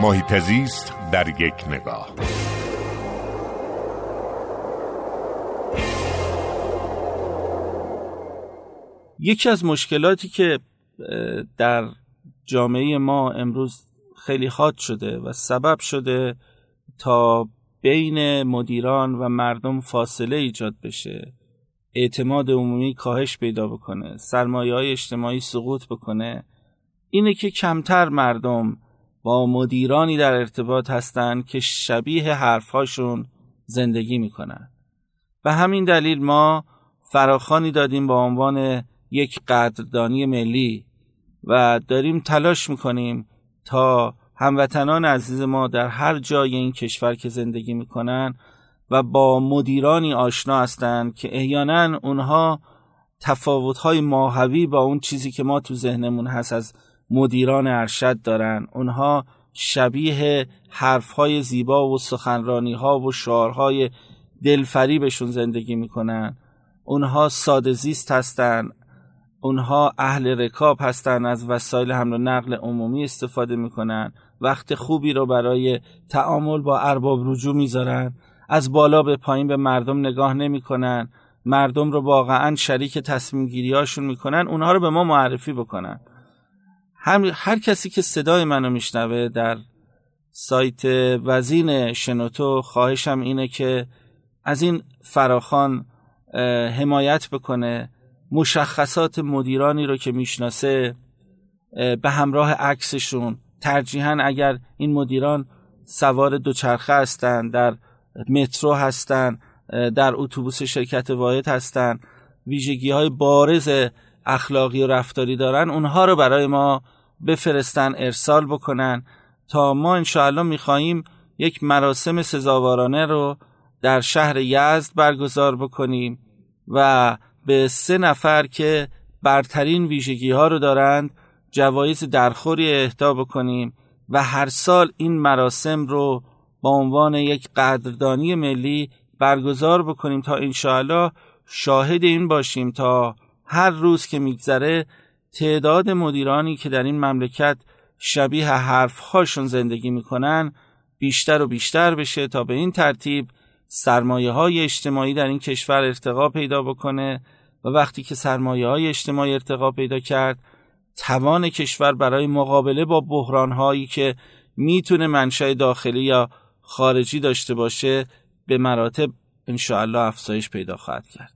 محیط زیست در یک نگاه. یکی از مشکلاتی که در جامعه ما امروز خیلی حاد شده و سبب شده تا بین مدیران و مردم فاصله ایجاد بشه اعتماد عمومی کاهش پیدا بکنه سرمایه های اجتماعی سقوط بکنه اینه که کمتر مردم با مدیرانی در ارتباط هستند که شبیه حرفهاشون زندگی می‌کنن. به همین دلیل ما فراخانی دادیم با عنوان یک قدردانی ملی و داریم تلاش می‌کنیم تا هموطنان عزیز ما در هر جای این کشور که زندگی می‌کنن و با مدیرانی آشنا هستند که احیانا اونها تفاوت‌های ماهوی با اون چیزی که ما تو ذهنمون هست از مدیران ارشد دارن. اونها شبیه حرفهای زیبا و سخنرانی ها و شعارهای دلفریبشون زندگی می‌کنن. اونها ساده زیست هستن. اونها اهل رکاب هستن. از وسایل حمل و نقل عمومی استفاده می‌کنن. وقت خوبی رو برای تعامل با ارباب رجوع می‌ذارن. از بالا به پایین به مردم نگاه نمی‌کنن. مردم رو واقعا شریک تصمیم گیری هاشون می‌کنن. اونها رو به ما معرفی بکنن. هم هر کسی که صدای منو میشنوه در سایت وزین شنوتو خواهشم اینه که از این فراخان حمایت بکنه مشخصات مدیرانی رو که می‌شناسه به همراه عکسشون. ترجیحاً اگر این مدیران سوار دوچرخه هستند در مترو هستند در اتوبوس شرکت واحد هستند ویژگی های بارز اخلاقی و رفتاری دارن اونها رو برای ما بفرستن ارسال بکنن تا ما انشاءالله می‌خواهیم یک مراسم سزاوارانه رو در شهر یزد برگزار بکنیم و به سه نفر که برترین ویژگی ها رو دارند جوایز درخوری اهدا بکنیم و هر سال این مراسم رو با عنوان یک قدردانی ملی برگزار بکنیم تا انشاءالله شاهد این باشیم تا هر روز که میگذره تعداد مدیرانی که در این مملکت شبیه حرفهاشون زندگی می‌کنن بیشتر و بیشتر بشه تا به این ترتیب سرمایه های اجتماعی در این کشور ارتقا پیدا بکنه و وقتی که سرمایه های اجتماعی ارتقا پیدا کرد توان کشور برای مقابله با بحران هایی که می‌تونه منشأ داخلی یا خارجی داشته باشه به مراتب انشاءالله افزایش پیدا خواهد کرد.